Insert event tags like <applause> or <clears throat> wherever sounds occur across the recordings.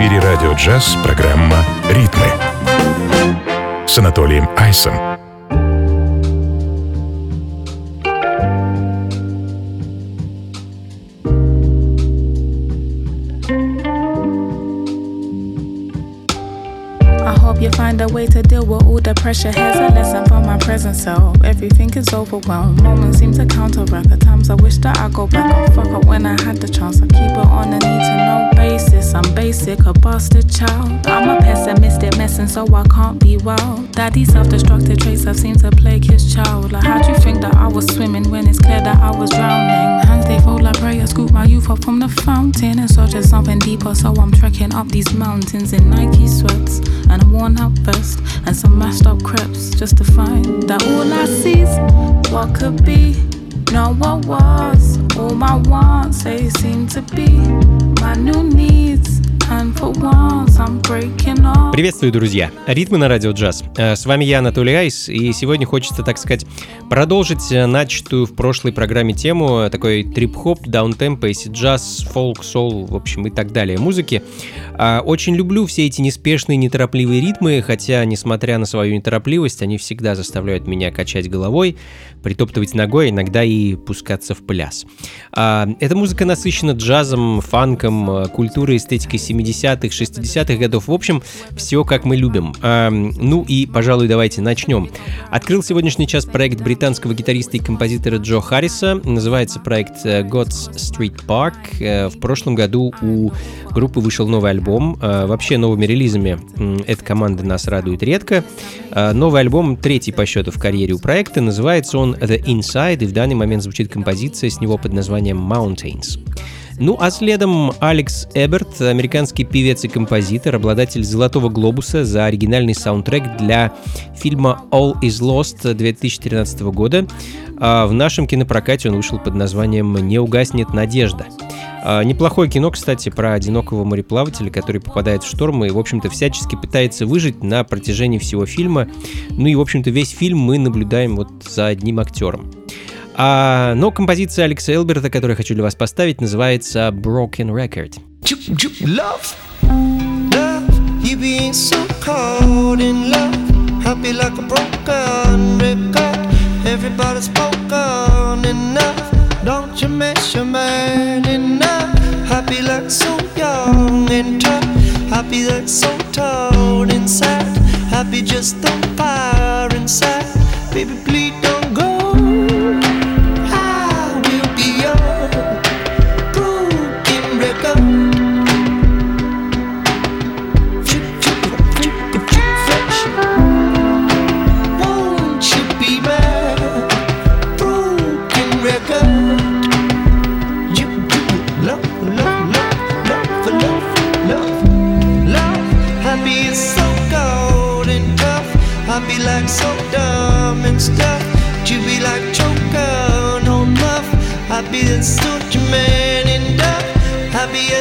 эфире радио джаз программа «Ритмы» с Анатолием Айсом. you find a way to deal with all the pressure. Here's a lesson for my present self. Everything is overwhelmed. Moments seem to counteract. The times I wish that I go back and fuck up when I had the chance. I keep it on a need to know basis. I'm basic, a bastard child. I'm a pessimistic messing, so I can't be wild. Daddy's self-destructive traits have seemed to plague his child. Like, how'd you think that I was swimming when it's clear that I was drowning? Hands they fold like prayer, scoop my youth up from the fountain. And search for something deeper, so I'm trekking up these mountains in Nike sweats and a worn out vest and some mashed up crepes just to find that all I see's what could be, not what was. All my wants, they seem to be my new needs. Приветствую, друзья! Ритмы на радио джаз. Э, с вами я, Анатолий Айс, и сегодня хочется, так сказать, продолжить э, начатую в прошлой программе тему э, такой трип-хоп, даунтемпо, если джаз, фолк, сол, в общем, и так далее музыки. А, очень люблю все эти неспешные, неторопливые ритмы, хотя, несмотря на свою неторопливость, они всегда заставляют меня качать головой, притоптывать ногой, иногда и пускаться в пляс. А, эта музыка насыщена джазом, фанком, культурой, эстетикой 70-х, 60-х годов. В общем, все как мы любим. А, ну и, пожалуй, давайте начнем. Открыл сегодняшний час проект британского гитариста и композитора Джо Харриса. Называется проект э, God's Street Park. Э, в прошлом году у группы вышел новый альбом. Э, вообще новыми релизами эта команда нас радует редко. Новый альбом, третий по счету в карьере у проекта, называется он The Inside, и в данный момент звучит композиция с него под названием Mountains. Ну а следом Алекс Эберт, американский певец и композитор, обладатель «Золотого глобуса» за оригинальный саундтрек для фильма «All is Lost» 2013 года. А в нашем кинопрокате он вышел под названием «Не угаснет надежда». А, неплохое кино, кстати, про одинокого мореплавателя, который попадает в шторм и, в общем-то, всячески пытается выжить на протяжении всего фильма. Ну и, в общем-то, весь фильм мы наблюдаем вот за одним актером. А, но композиция Алекса Элберта, которую я хочу для вас поставить, называется Broken Record. Love, love, so like record. Everybody's broken enough, don't you miss your man enough? Happy like so young and tough, happy like so told inside, happy just on fire inside. Baby, please don't go. so dumb and stuff. You be like choker. I be a soldier man in I be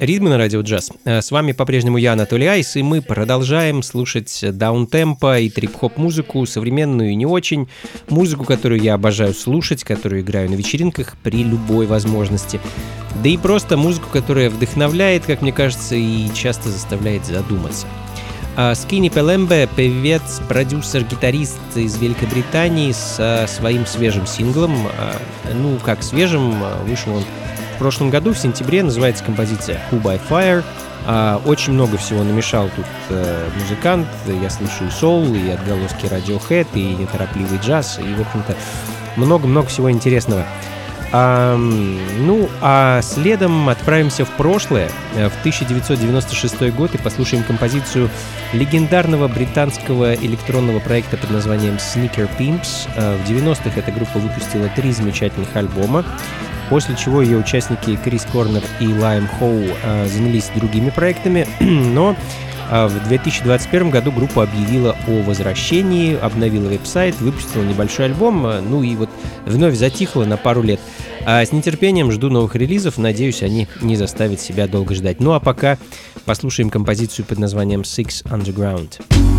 Ритмы на радио джаз. Э, С вами по-прежнему я, Анатолий Айс, и мы продолжаем слушать даунтемпо и трип-хоп музыку, современную и не очень, музыку, которую я обожаю слушать, которую играю на вечеринках при любой возможности. Да и просто музыку, которая вдохновляет, как мне кажется, и часто заставляет задуматься. А Скини Пелембе, певец, продюсер, гитарист из Великобритании со своим свежим синглом. А, Ну, как свежим, а, вышел он прошлом году, в сентябре, называется композиция Who by Fire. А, Очень много всего намешал тут э, музыкант. Я слышу и соул, и отголоски Radiohead, и неторопливый джаз, и, в общем-то, много-много всего интересного. Ам, ну, а следом отправимся в прошлое, э, в 1996 год, и послушаем композицию легендарного британского электронного проекта под названием Sneaker Pimps. Э, В 90-х эта группа выпустила три замечательных альбома, после чего ее участники Крис Корнер и Лайм Хоу э, занялись другими проектами, <clears throat> но а В 2021 году группа объявила о возвращении, обновила веб-сайт, выпустила небольшой альбом, э, ну и вот вновь затихла на пару лет. А с нетерпением жду новых релизов, надеюсь, они не заставят себя долго ждать. Ну а пока послушаем композицию под названием Six Underground. Take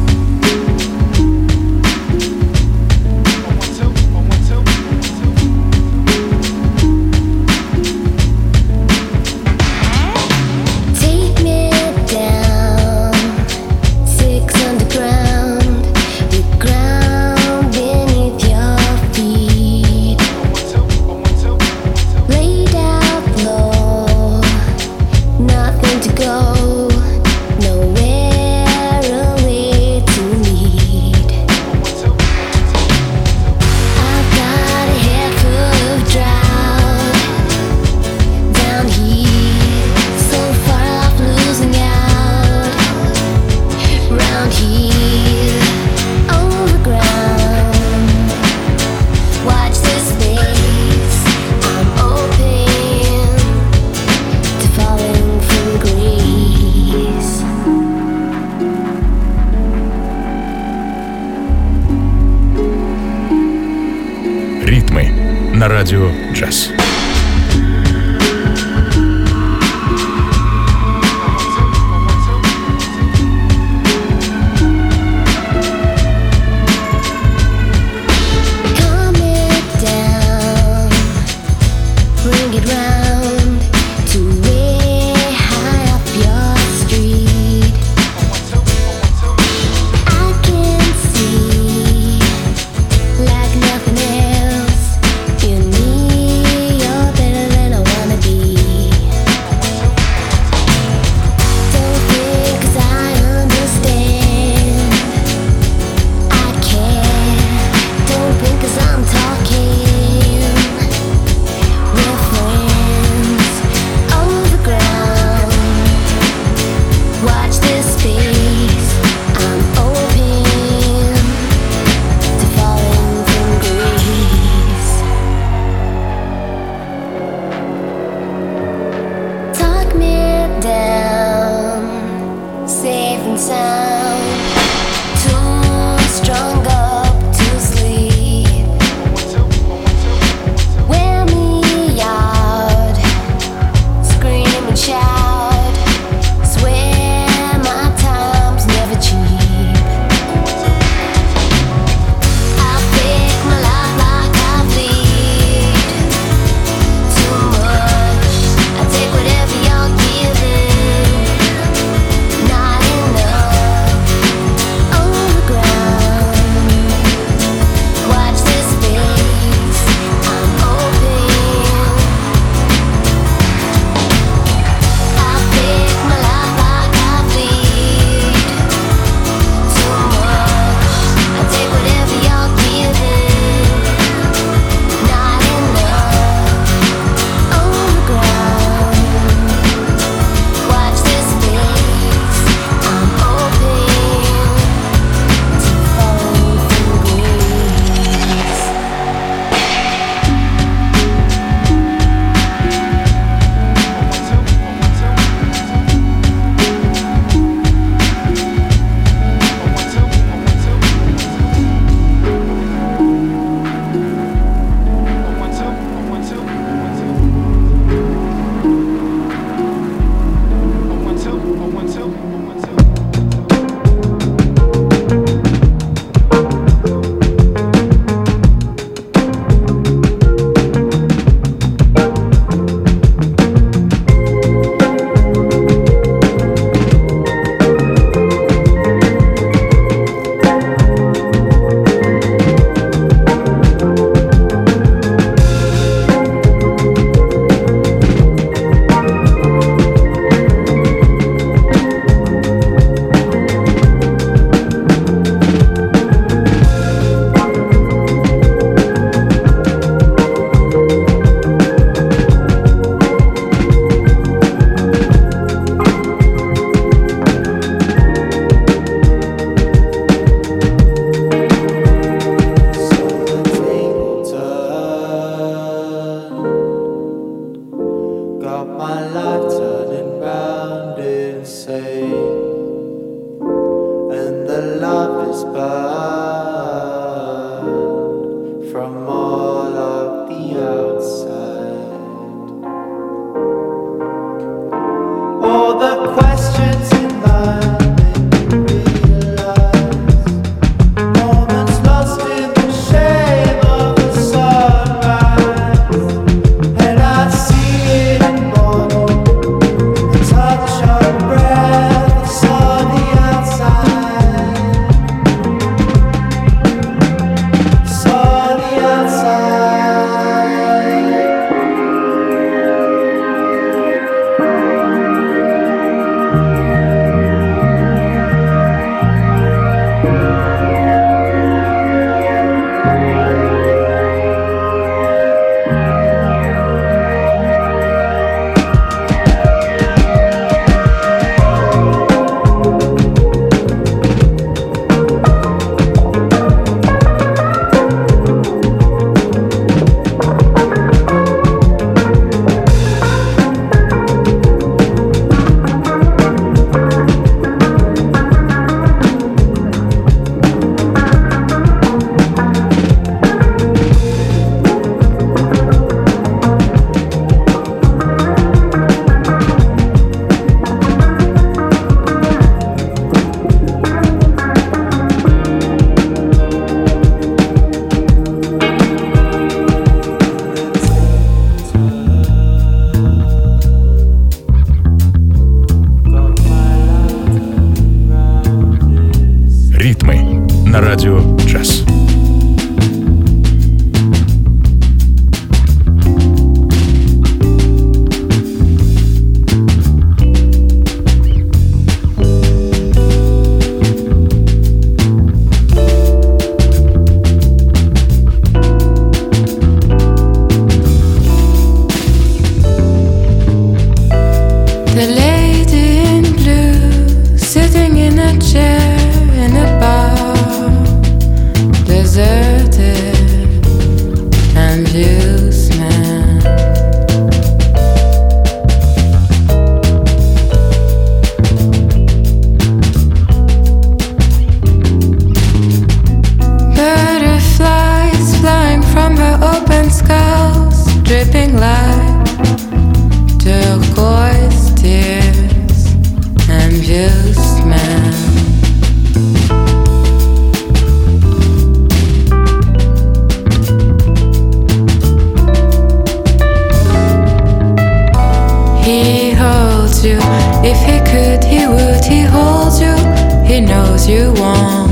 you want.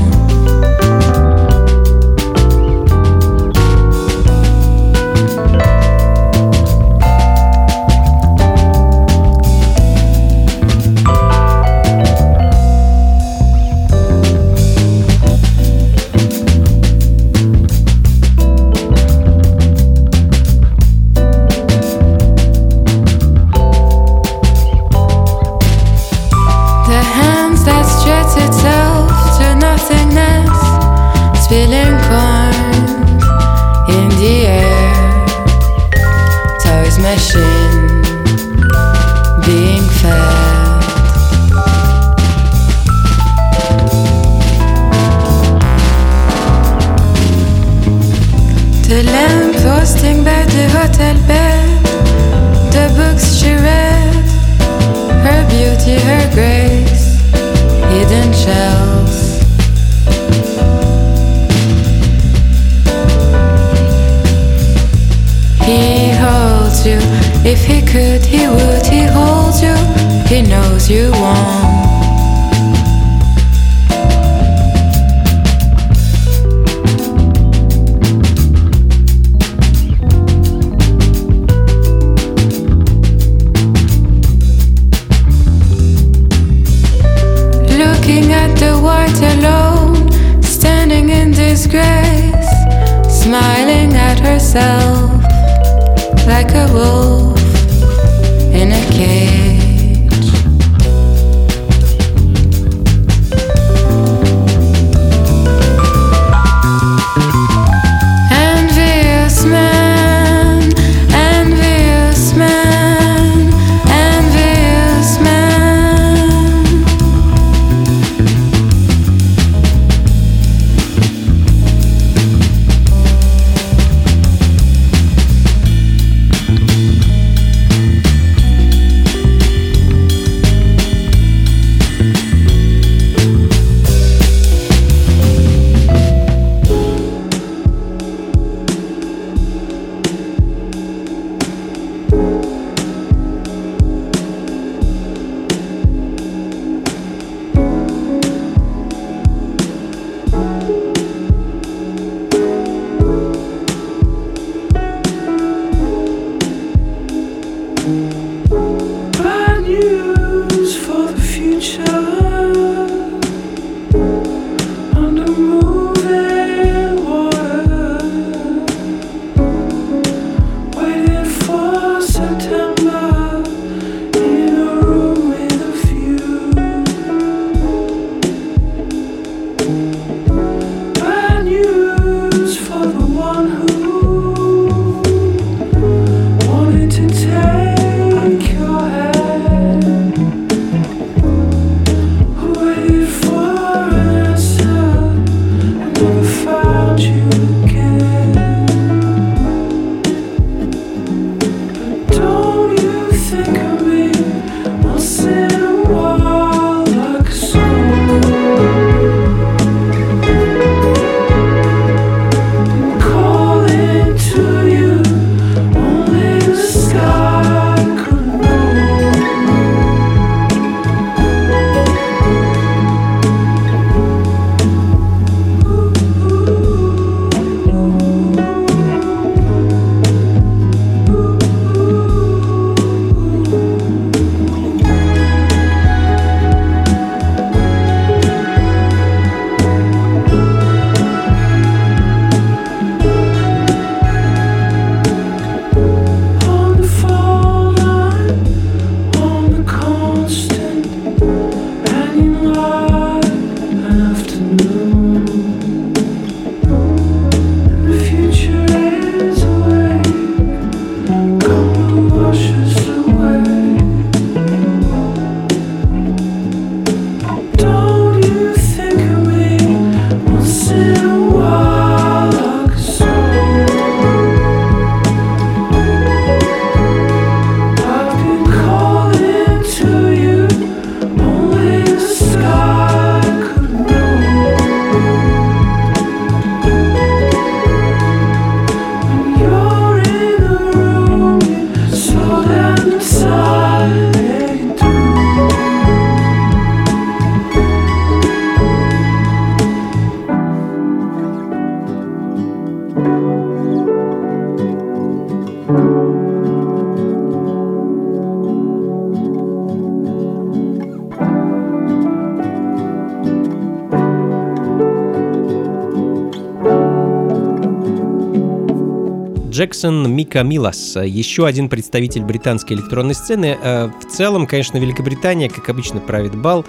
Джексон Мика Милас, еще один представитель британской электронной сцены. Э, В целом, конечно, Великобритания, как обычно, правит бал.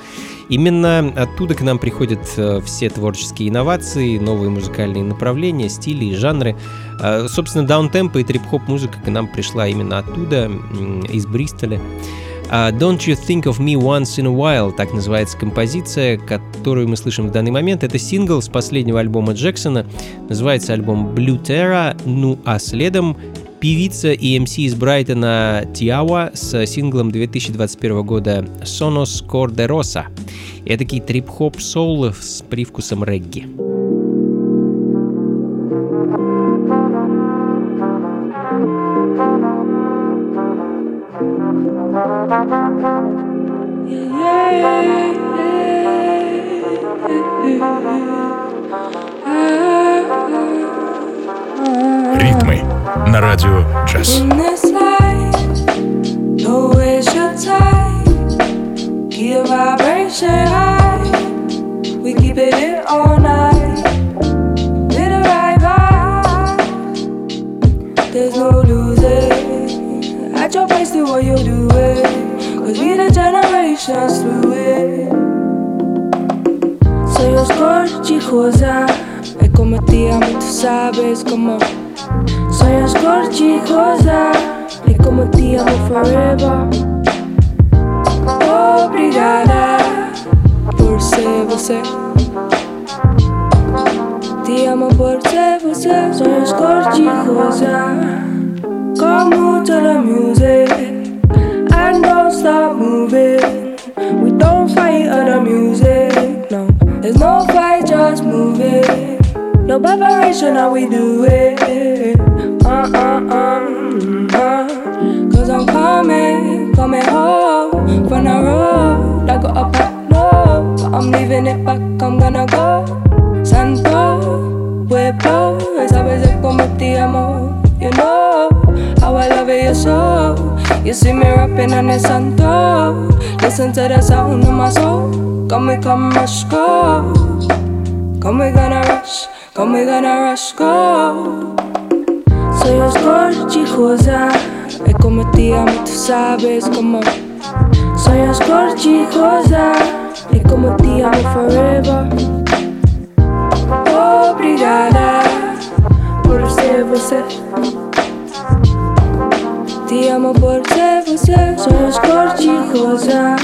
Именно оттуда к нам приходят э, все творческие инновации, новые музыкальные направления, стили и жанры. Э, Собственно, даунтемпо и трип-хоп музыка к нам пришла именно оттуда, из Бристоля. Don't You Think of Me Once in a While, так называется композиция, которую мы слышим в данный момент. Это сингл с последнего альбома Джексона. Называется альбом Blue Terra. Ну а следом певица и МС из Брайтона Тиаwa с синглом 2021 года Sonos Corderosa. Эдакий трип-хоп соул с привкусом регги. Ритмы на радио джаз. In this life, don't waste your time. Keep vibration high. We keep it in all night. With the right vibe. There's no losing. At your place, do what you do it. Cause we the generations through it. Soy oscuro, chijosa. Es como te amo, tú sabes cómo. Soy escorchijosa y como te amo forever. Obrigada por ser você. Te amo por ser você. Soy escorchijosa. Come to the music and don't stop moving. We don't fight other music. No, there's no fight, just move it. No preparation, how we do it. Cause I'm coming, coming home from the road. I got up at no, I'm leaving it back. I'm gonna go. Santo, pueblo, esa vez es como te amo. You know how I love you're so. You see me rapping on the Santo. Listen to the sound of my soul. Come, we come, rush, go. Come, we gonna rush. Come, we gonna rush, go. Soy oscuro, chicosa. Es como te amo, tú sabes como. Soy oscuro, chicosa. Es como te amo forever. Obrigada por ser você. Te amo por ser você. Soy oscuro, chicosa.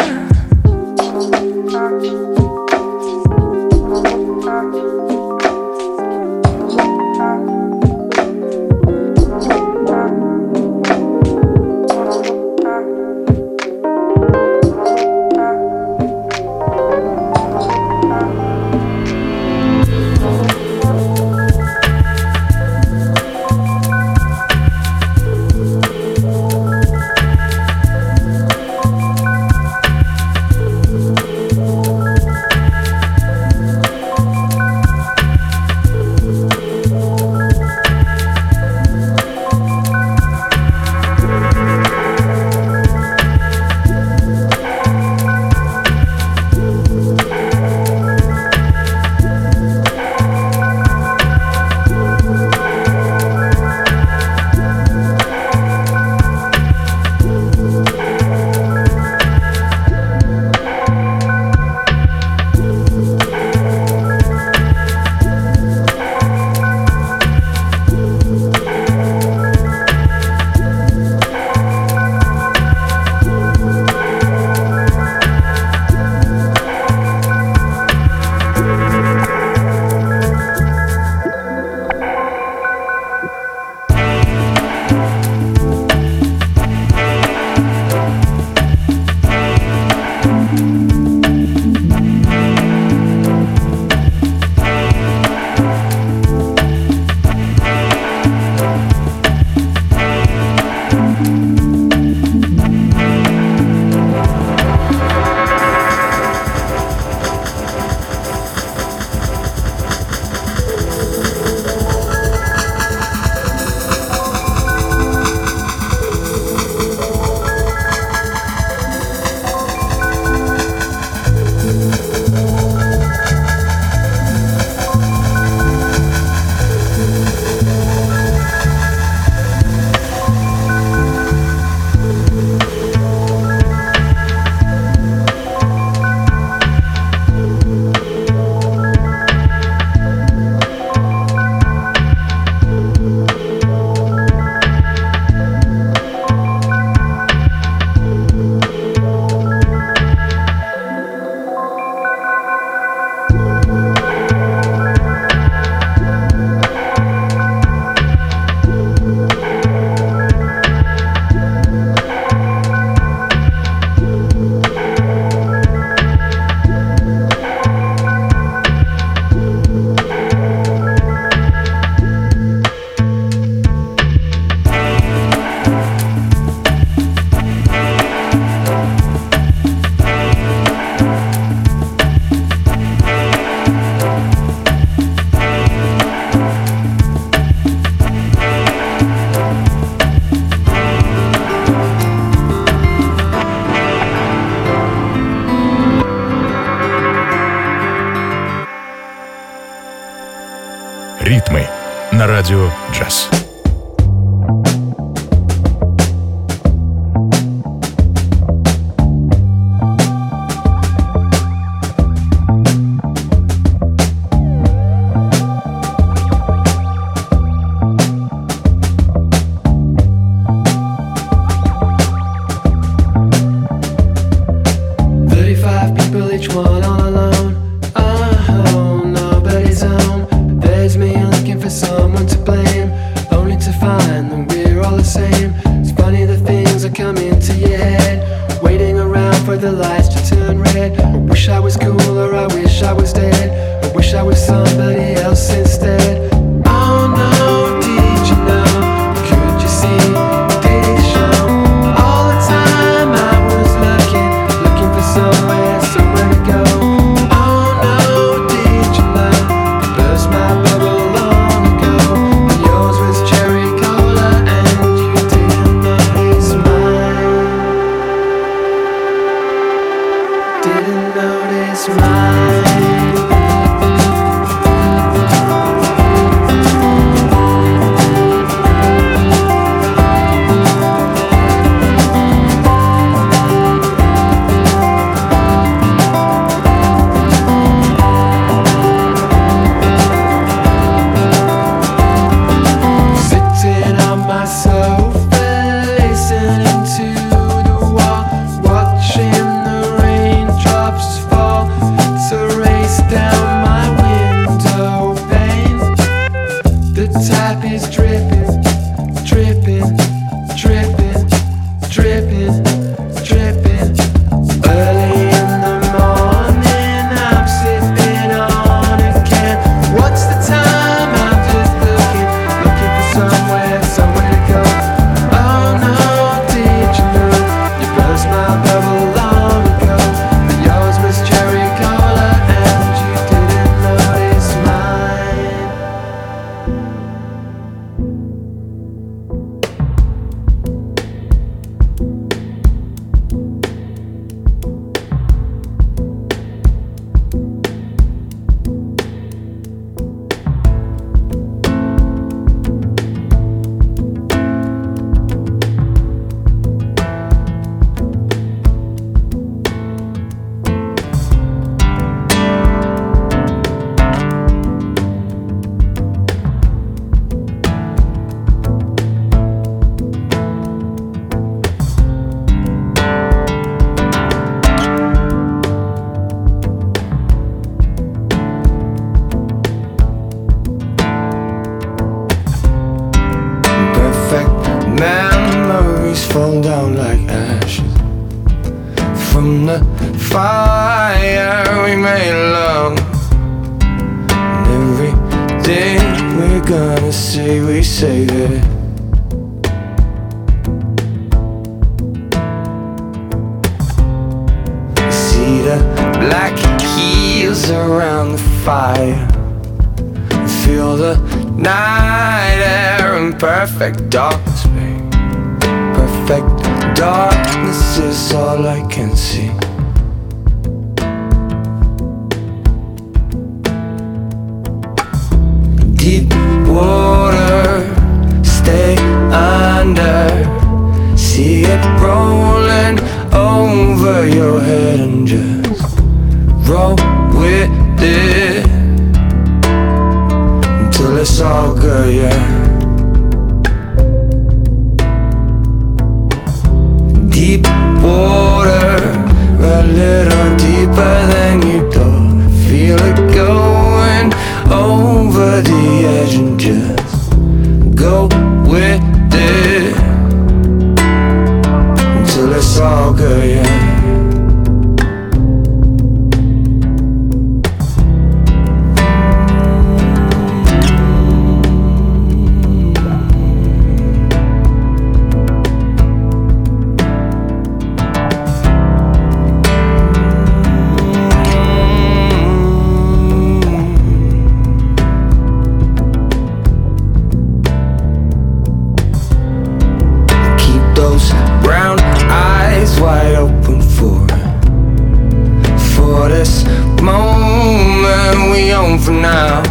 Moment for now.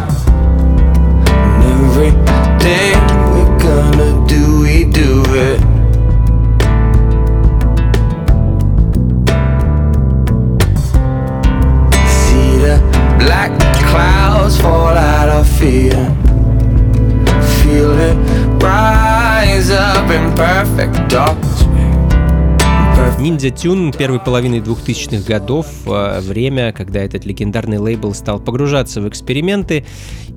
everything we're gonna do, we do it. See the black clouds fall out of fear. Feel it rise up in perfect darkness. Ниндзя Тюн первой половины 2000-х годов, э, время, когда этот легендарный лейбл стал погружаться в эксперименты,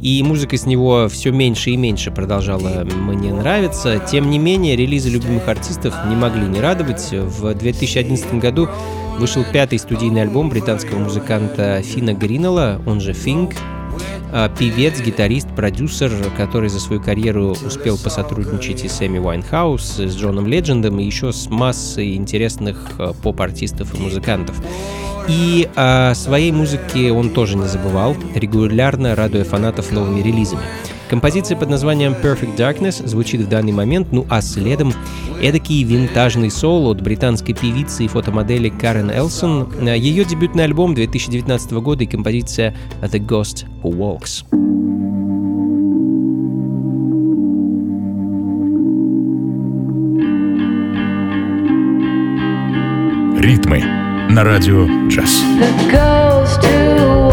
и музыка с него все меньше и меньше продолжала мне нравиться. Тем не менее, релизы любимых артистов не могли не радовать. В 2011 году вышел пятый студийный альбом британского музыканта Фина Гриналла, он же Fink, а, певец, гитарист, продюсер, который за свою карьеру успел посотрудничать и с Эми Уайнхаус, и с Джоном Леджендом, и еще с массой интересных а, поп-артистов и музыкантов. И о своей музыке он тоже не забывал, регулярно радуя фанатов новыми релизами. Композиция под названием Perfect Darkness звучит в данный момент, ну а следом эдакий винтажный сол от британской певицы и фотомодели Карен Элсон, ее дебютный альбом 2019 года и композиция The Ghost Who Walks. Ритмы на радио джаз. The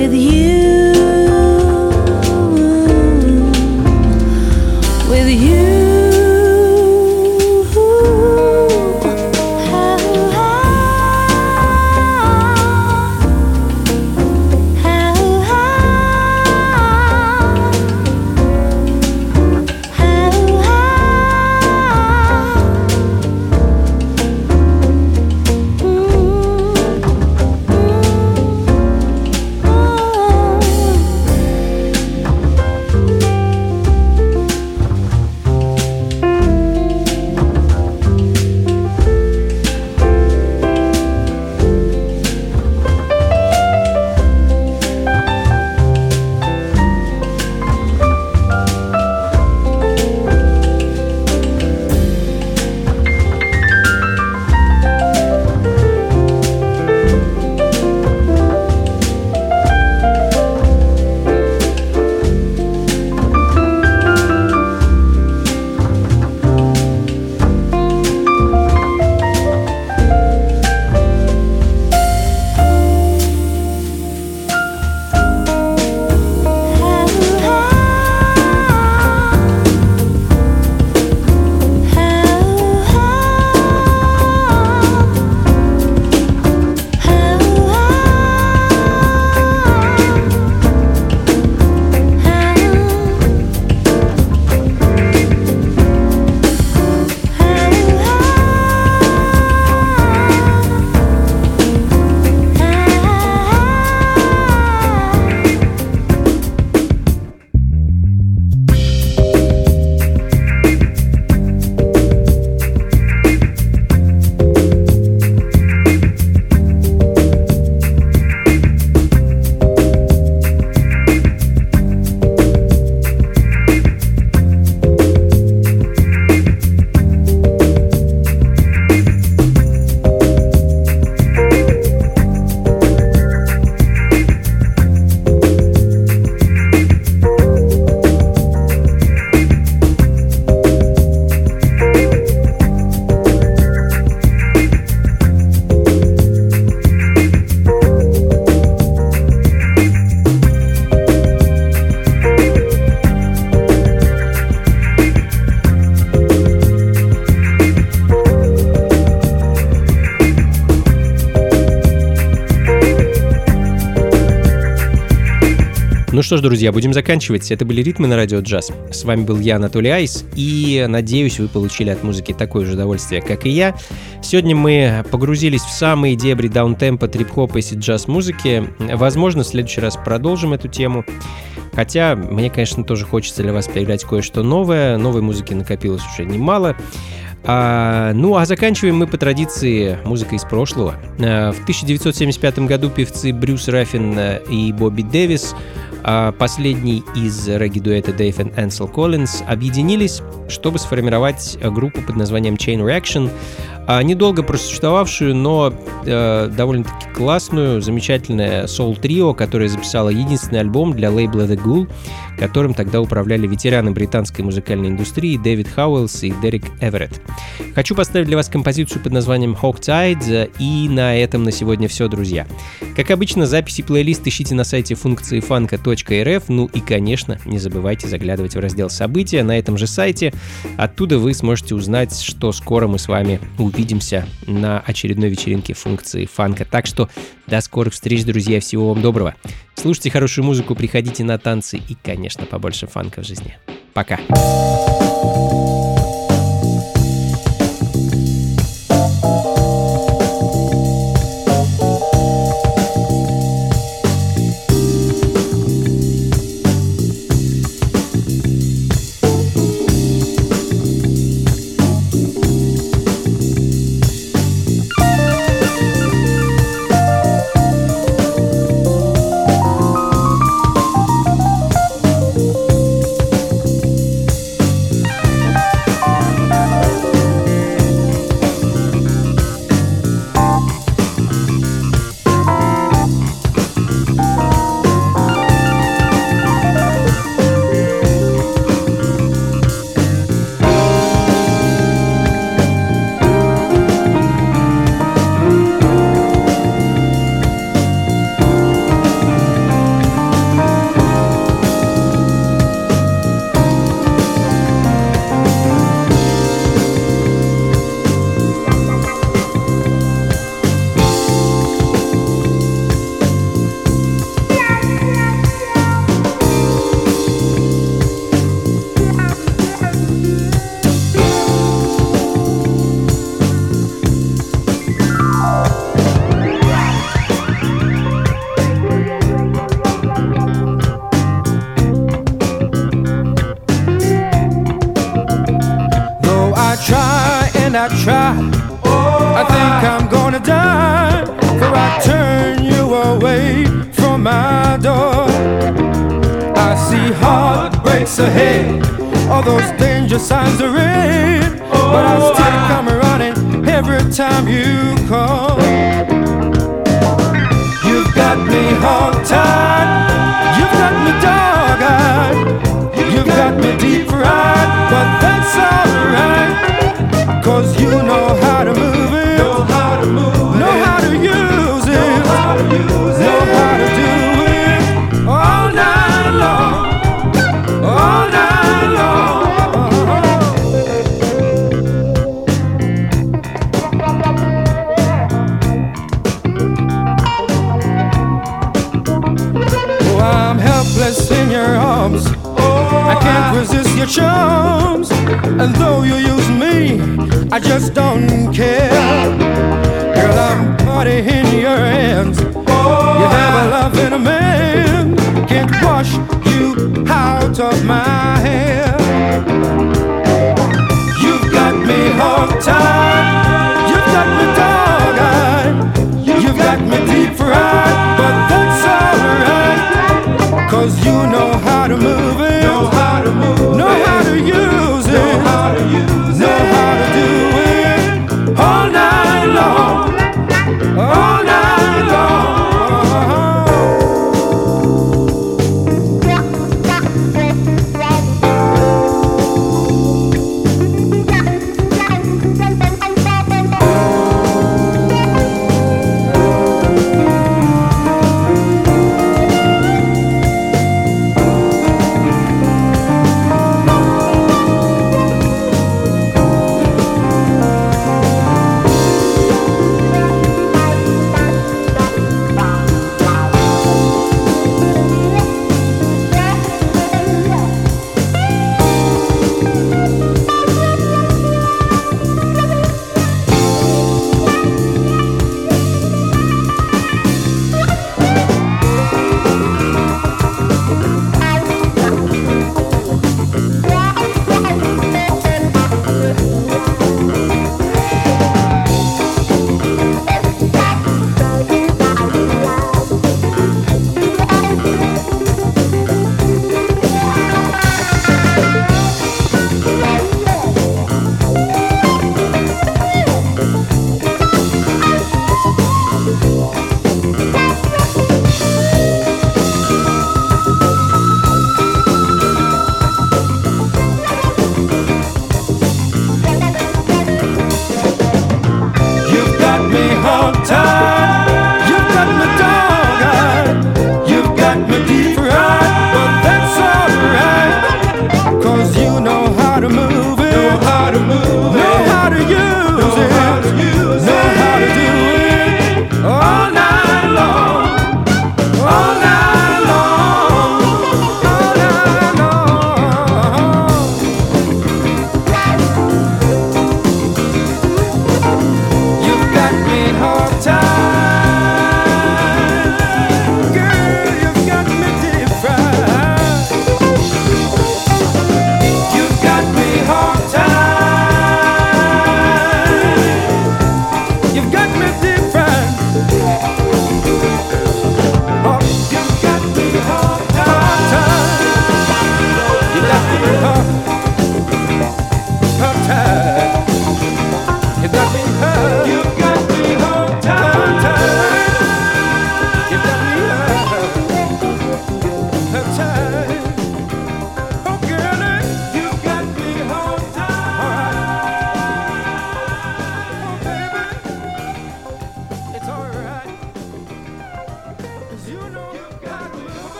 with you. Что ж, друзья, будем заканчивать. Это были «Ритмы на радио джаз». С вами был я, Анатолий Айс, и надеюсь, вы получили от музыки такое же удовольствие, как и я. Сегодня мы погрузились в самые дебри даунтемпа, трип-хопа и джаз-музыки. Возможно, в следующий раз продолжим эту тему. Хотя мне, конечно, тоже хочется для вас поиграть кое-что новое. Новой музыки накопилось уже немало. А, ну, а заканчиваем мы по традиции музыкой из прошлого. А, в 1975 году певцы Брюс Раффин э, и Бобби Дэвис, а последний из регги-дуэта Дэйв и Энсел Коллинз, объединились, чтобы сформировать группу под названием Chain Reaction, недолго просуществовавшую, но э, довольно-таки классную, замечательное соул-трио, которое записало единственный альбом для лейбла The Ghoul, которым тогда управляли ветераны британской музыкальной индустрии Дэвид Хауэллс и Дерек Эверетт. Хочу поставить для вас композицию под названием Hawk Tide, и на этом на сегодня все, друзья. Как обычно, записи плейлист ищите на сайте функции фанка.рф, ну и, конечно, не забывайте заглядывать в раздел «События» на этом же сайте. Оттуда вы сможете узнать, что скоро мы с вами увидимся на очередной вечеринке функции фанка. Так что до скорых встреч, друзья, всего вам доброго. Слушайте хорошую музыку, приходите на танцы и, конечно, побольше фанка в жизни. Пока. Though